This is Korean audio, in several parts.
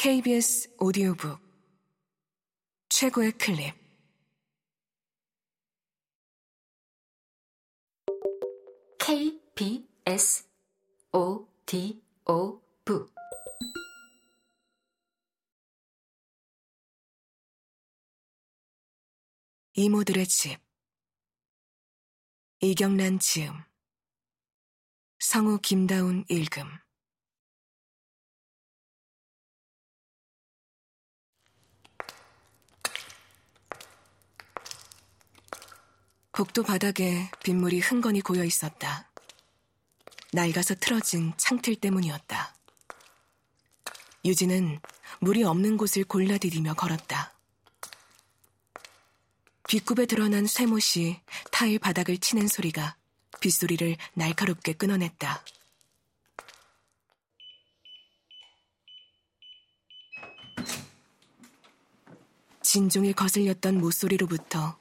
KBS 오디오북. 최고의 클립. KBS 오디오북. 이모들의 집. 이경란 지음. 성우 김다운 읽음 복도 바닥에 빗물이 흥건히 고여 있었다. 낡아서 틀어진 창틀 때문이었다. 유진은 물이 없는 곳을 골라 디디며 걸었다. 빗굽에 드러난 쇠못이 타일 바닥을 치는 소리가 빗소리를 날카롭게 끊어냈다. 진종일 거슬렸던 못소리로부터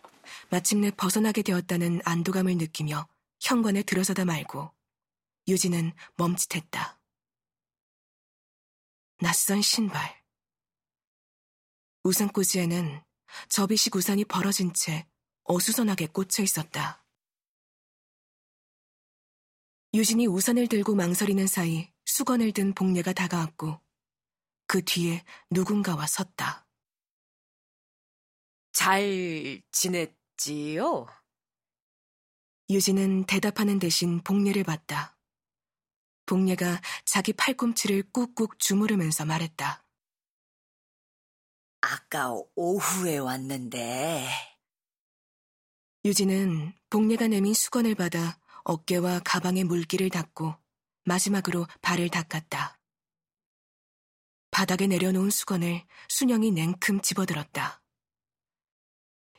마침내 벗어나게 되었다는 안도감을 느끼며 현관에 들어서다 말고 유진은 멈칫했다. 낯선 신발. 우산꽂이에는 접이식 우산이 벌어진 채 어수선하게 꽂혀 있었다. 유진이 우산을 들고 망설이는 사이 수건을 든 복례가 다가왔고 그 뒤에 누군가와 섰다. 잘 지냈 지요? 유진은 대답하는 대신 복례를 봤다. 복례가 자기 팔꿈치를 꾹꾹 주무르면서 말했다. 아까 오후에 왔는데. 유진은 복례가 내민 수건을 받아 어깨와 가방의 물기를 닦고 마지막으로 발을 닦았다. 바닥에 내려놓은 수건을 순영이 냉큼 집어들었다.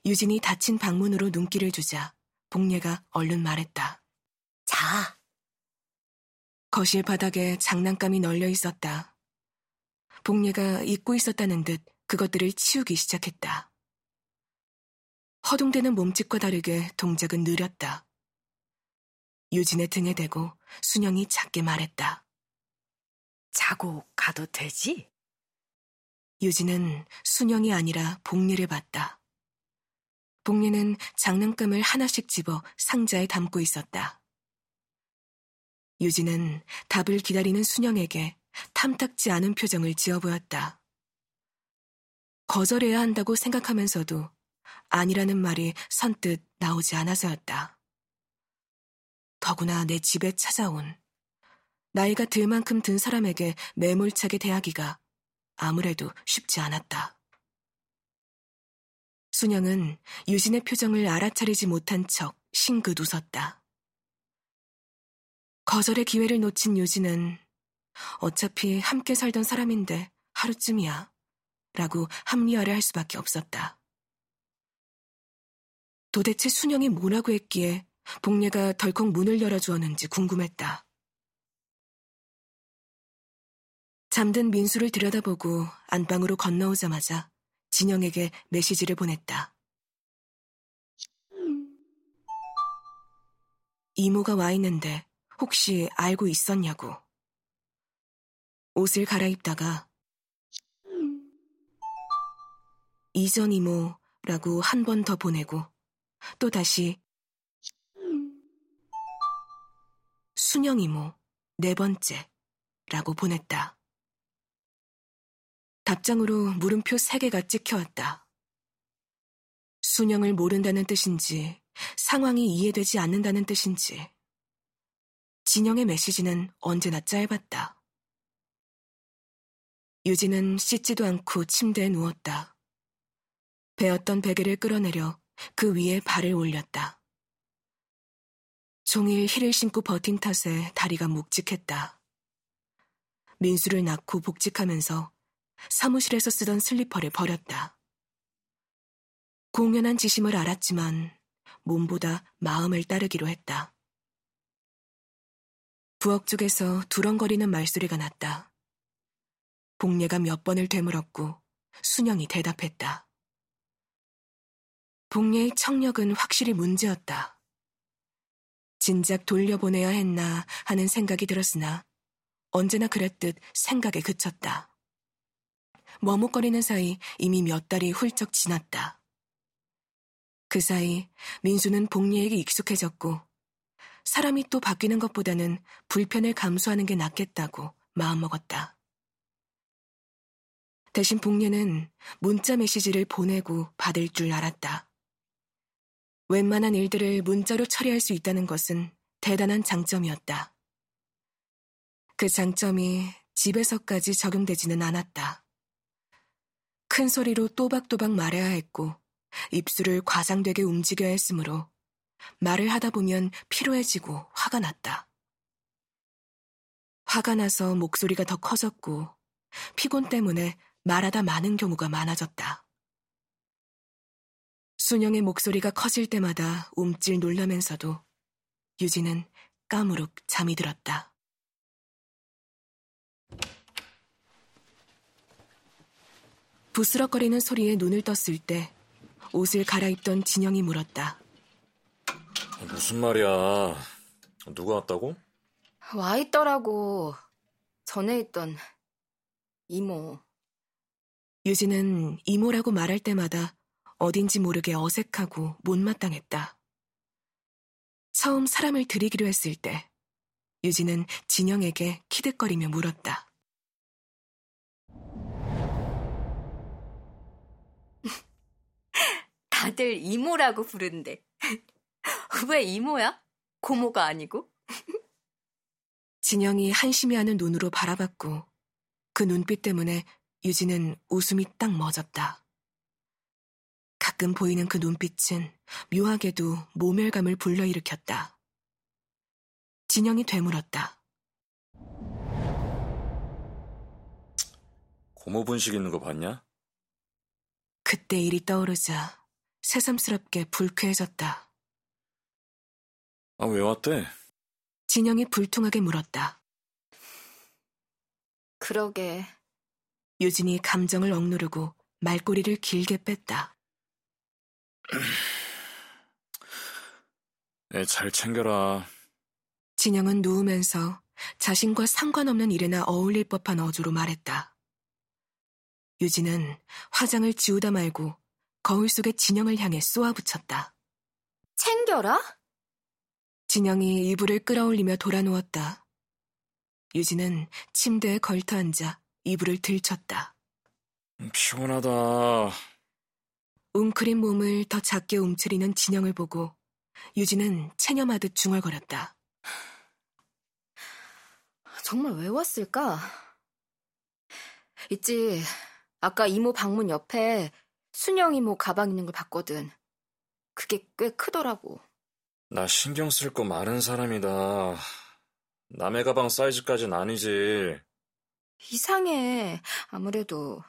유진이 닫힌 방문으로 눈길을 주자 복례가 얼른 말했다. 자. 거실 바닥에 장난감이 널려 있었다. 복례가 잊고 있었다는 듯 그것들을 치우기 시작했다. 허둥대는 몸짓과 다르게 동작은 느렸다. 유진의 등에 대고 순영이 작게 말했다. 자고 가도 되지? 유진은 순영이 아니라 복례를 봤다. 복례는 장난감을 하나씩 집어 상자에 담고 있었다. 유진은 답을 기다리는 순영에게 탐탁지 않은 표정을 지어 보였다. 거절해야 한다고 생각하면서도 아니라는 말이 선뜻 나오지 않아서였다. 더구나 내 집에 찾아온 나이가 들 만큼 든 사람에게 매몰차게 대하기가 아무래도 쉽지 않았다. 순영은 유진의 표정을 알아차리지 못한 척 싱긋 웃었다. 거절의 기회를 놓친 유진은 어차피 함께 살던 사람인데 하루쯤이야 라고 합리화를 할 수밖에 없었다. 도대체 순영이 뭐라고 했기에 복례가 덜컥 문을 열어주었는지 궁금했다. 잠든 민수를 들여다보고 안방으로 건너오자마자 진영에게 메시지를 보냈다. 이모가 와 있는데 혹시 알고 있었냐고. 옷을 갈아입다가 이전 이모라고 한 번 더 보내고 또 다시 순영 이모 네 번째라고 보냈다. 답장으로 물음표 세 개가 찍혀왔다. 순영을 모른다는 뜻인지 상황이 이해되지 않는다는 뜻인지 진영의 메시지는 언제나 짧았다. 유진은 씻지도 않고 침대에 누웠다. 베었던 베개를 끌어내려 그 위에 발을 올렸다. 종일 힐을 신고 버틴 탓에 다리가 묵직했다. 민수를 낳고 복직하면서 사무실에서 쓰던 슬리퍼를 버렸다. 공연한 지심을 알았지만 몸보다 마음을 따르기로 했다. 부엌 쪽에서 두렁거리는 말소리가 났다. 복례가 몇 번을 되물었고 순영이 대답했다. 복례의 청력은 확실히 문제였다. 진작 돌려보내야 했나 하는 생각이 들었으나 언제나 그랬듯 생각에 그쳤다. 머뭇거리는 사이 이미 몇 달이 훌쩍 지났다. 그 사이 민수는 복리에게 익숙해졌고 사람이 또 바뀌는 것보다는 불편을 감수하는 게 낫겠다고 마음먹었다. 대신 복리는 문자 메시지를 보내고 받을 줄 알았다. 웬만한 일들을 문자로 처리할 수 있다는 것은 대단한 장점이었다. 그 장점이 집에서까지 적용되지는 않았다. 큰 소리로 또박또박 말해야 했고 입술을 과장되게 움직여야 했으므로 말을 하다 보면 피로해지고 화가 났다. 화가 나서 목소리가 더 커졌고 피곤 때문에 말하다 많은 경우가 많아졌다. 순영의 목소리가 커질 때마다 움찔 놀라면서도 유진은 까무룩 잠이 들었다. 부스럭거리는 소리에 눈을 떴을 때 옷을 갈아입던 진영이 물었다. 무슨 말이야? 누가 왔다고? 와 있더라고. 전에 있던 이모. 유진은 이모라고 말할 때마다 어딘지 모르게 어색하고 못마땅했다. 처음 사람을 들이기로 했을 때 유진은 진영에게 키득거리며 물었다. 다들 이모라고 부르는데. 왜 이모야? 고모가 아니고? 진영이 한심해하는 눈으로 바라봤고 그 눈빛 때문에 유진은 웃음이 딱 멎었다. 가끔 보이는 그 눈빛은 묘하게도 모멸감을 불러일으켰다. 진영이 되물었다. 고모 분식 있는 거 봤냐? 그때 일이 떠오르자 새삼스럽게 불쾌해졌다. 아, 왜 왔대? 진영이 불퉁하게 물었다. 그러게. 유진이 감정을 억누르고 말꼬리를 길게 뺐다. 애 잘 챙겨라. 진영은 누우면서 자신과 상관없는 일에나 어울릴 법한 어조로 말했다. 유진은 화장을 지우다 말고 거울 속에 진영을 향해 쏘아붙였다. 챙겨라? 진영이 이불을 끌어올리며 돌아누웠다. 유진은 침대에 걸터 앉아 이불을 들쳤다. 피곤하다. 웅크린 몸을 더 작게 움츠리는 진영을 보고 유진은 체념하듯 중얼거렸다. 정말 왜 왔을까? 있지. 아까 이모 방문 옆에 순영 이모 가방 있는 걸 봤거든. 그게 꽤 크더라고. 나 신경 쓸 거 많은 사람이다. 남의 가방 사이즈까진 아니지. 이상해. 아무래도.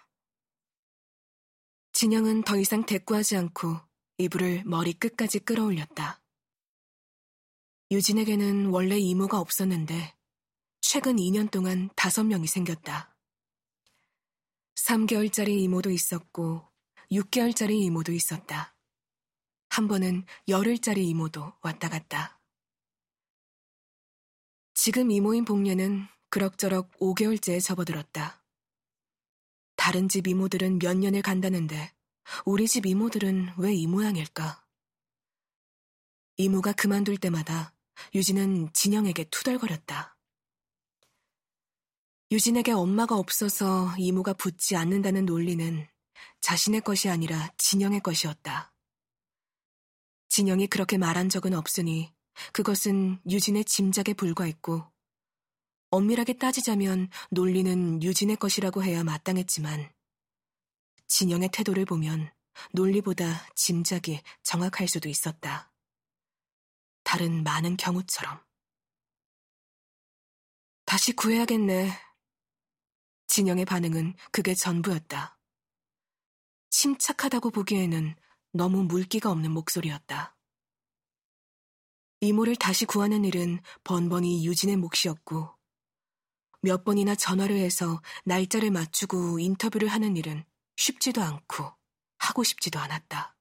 진영은 더 이상 대꾸하지 않고 이불을 머리 끝까지 끌어올렸다. 유진에게는 원래 이모가 없었는데 최근 2년 동안 다섯 명이 생겼다. 3개월짜리 이모도 있었고 6개월짜리 이모도 있었다. 한 번은 열흘짜리 이모도 왔다 갔다. 지금 이모인 복녀는 그럭저럭 5개월째에 접어들었다. 다른 집 이모들은 몇 년을 간다는데 우리 집 이모들은 왜 이 모양일까? 이모가 그만둘 때마다 유진은 진영에게 투덜거렸다. 유진에게 엄마가 없어서 이모가 붙지 않는다는 논리는 자신의 것이 아니라 진영의 것이었다. 진영이 그렇게 말한 적은 없으니 그것은 유진의 짐작에 불과했고 엄밀하게 따지자면 논리는 유진의 것이라고 해야 마땅했지만 진영의 태도를 보면 논리보다 짐작이 정확할 수도 있었다. 다른 많은 경우처럼. 다시 구해야겠네. 진영의 반응은 그게 전부였다. 침착하다고 보기에는 너무 물기가 없는 목소리였다. 이모를 다시 구하는 일은 번번이 유진의 몫이었고, 몇 번이나 전화를 해서 날짜를 맞추고 인터뷰를 하는 일은 쉽지도 않고 하고 싶지도 않았다.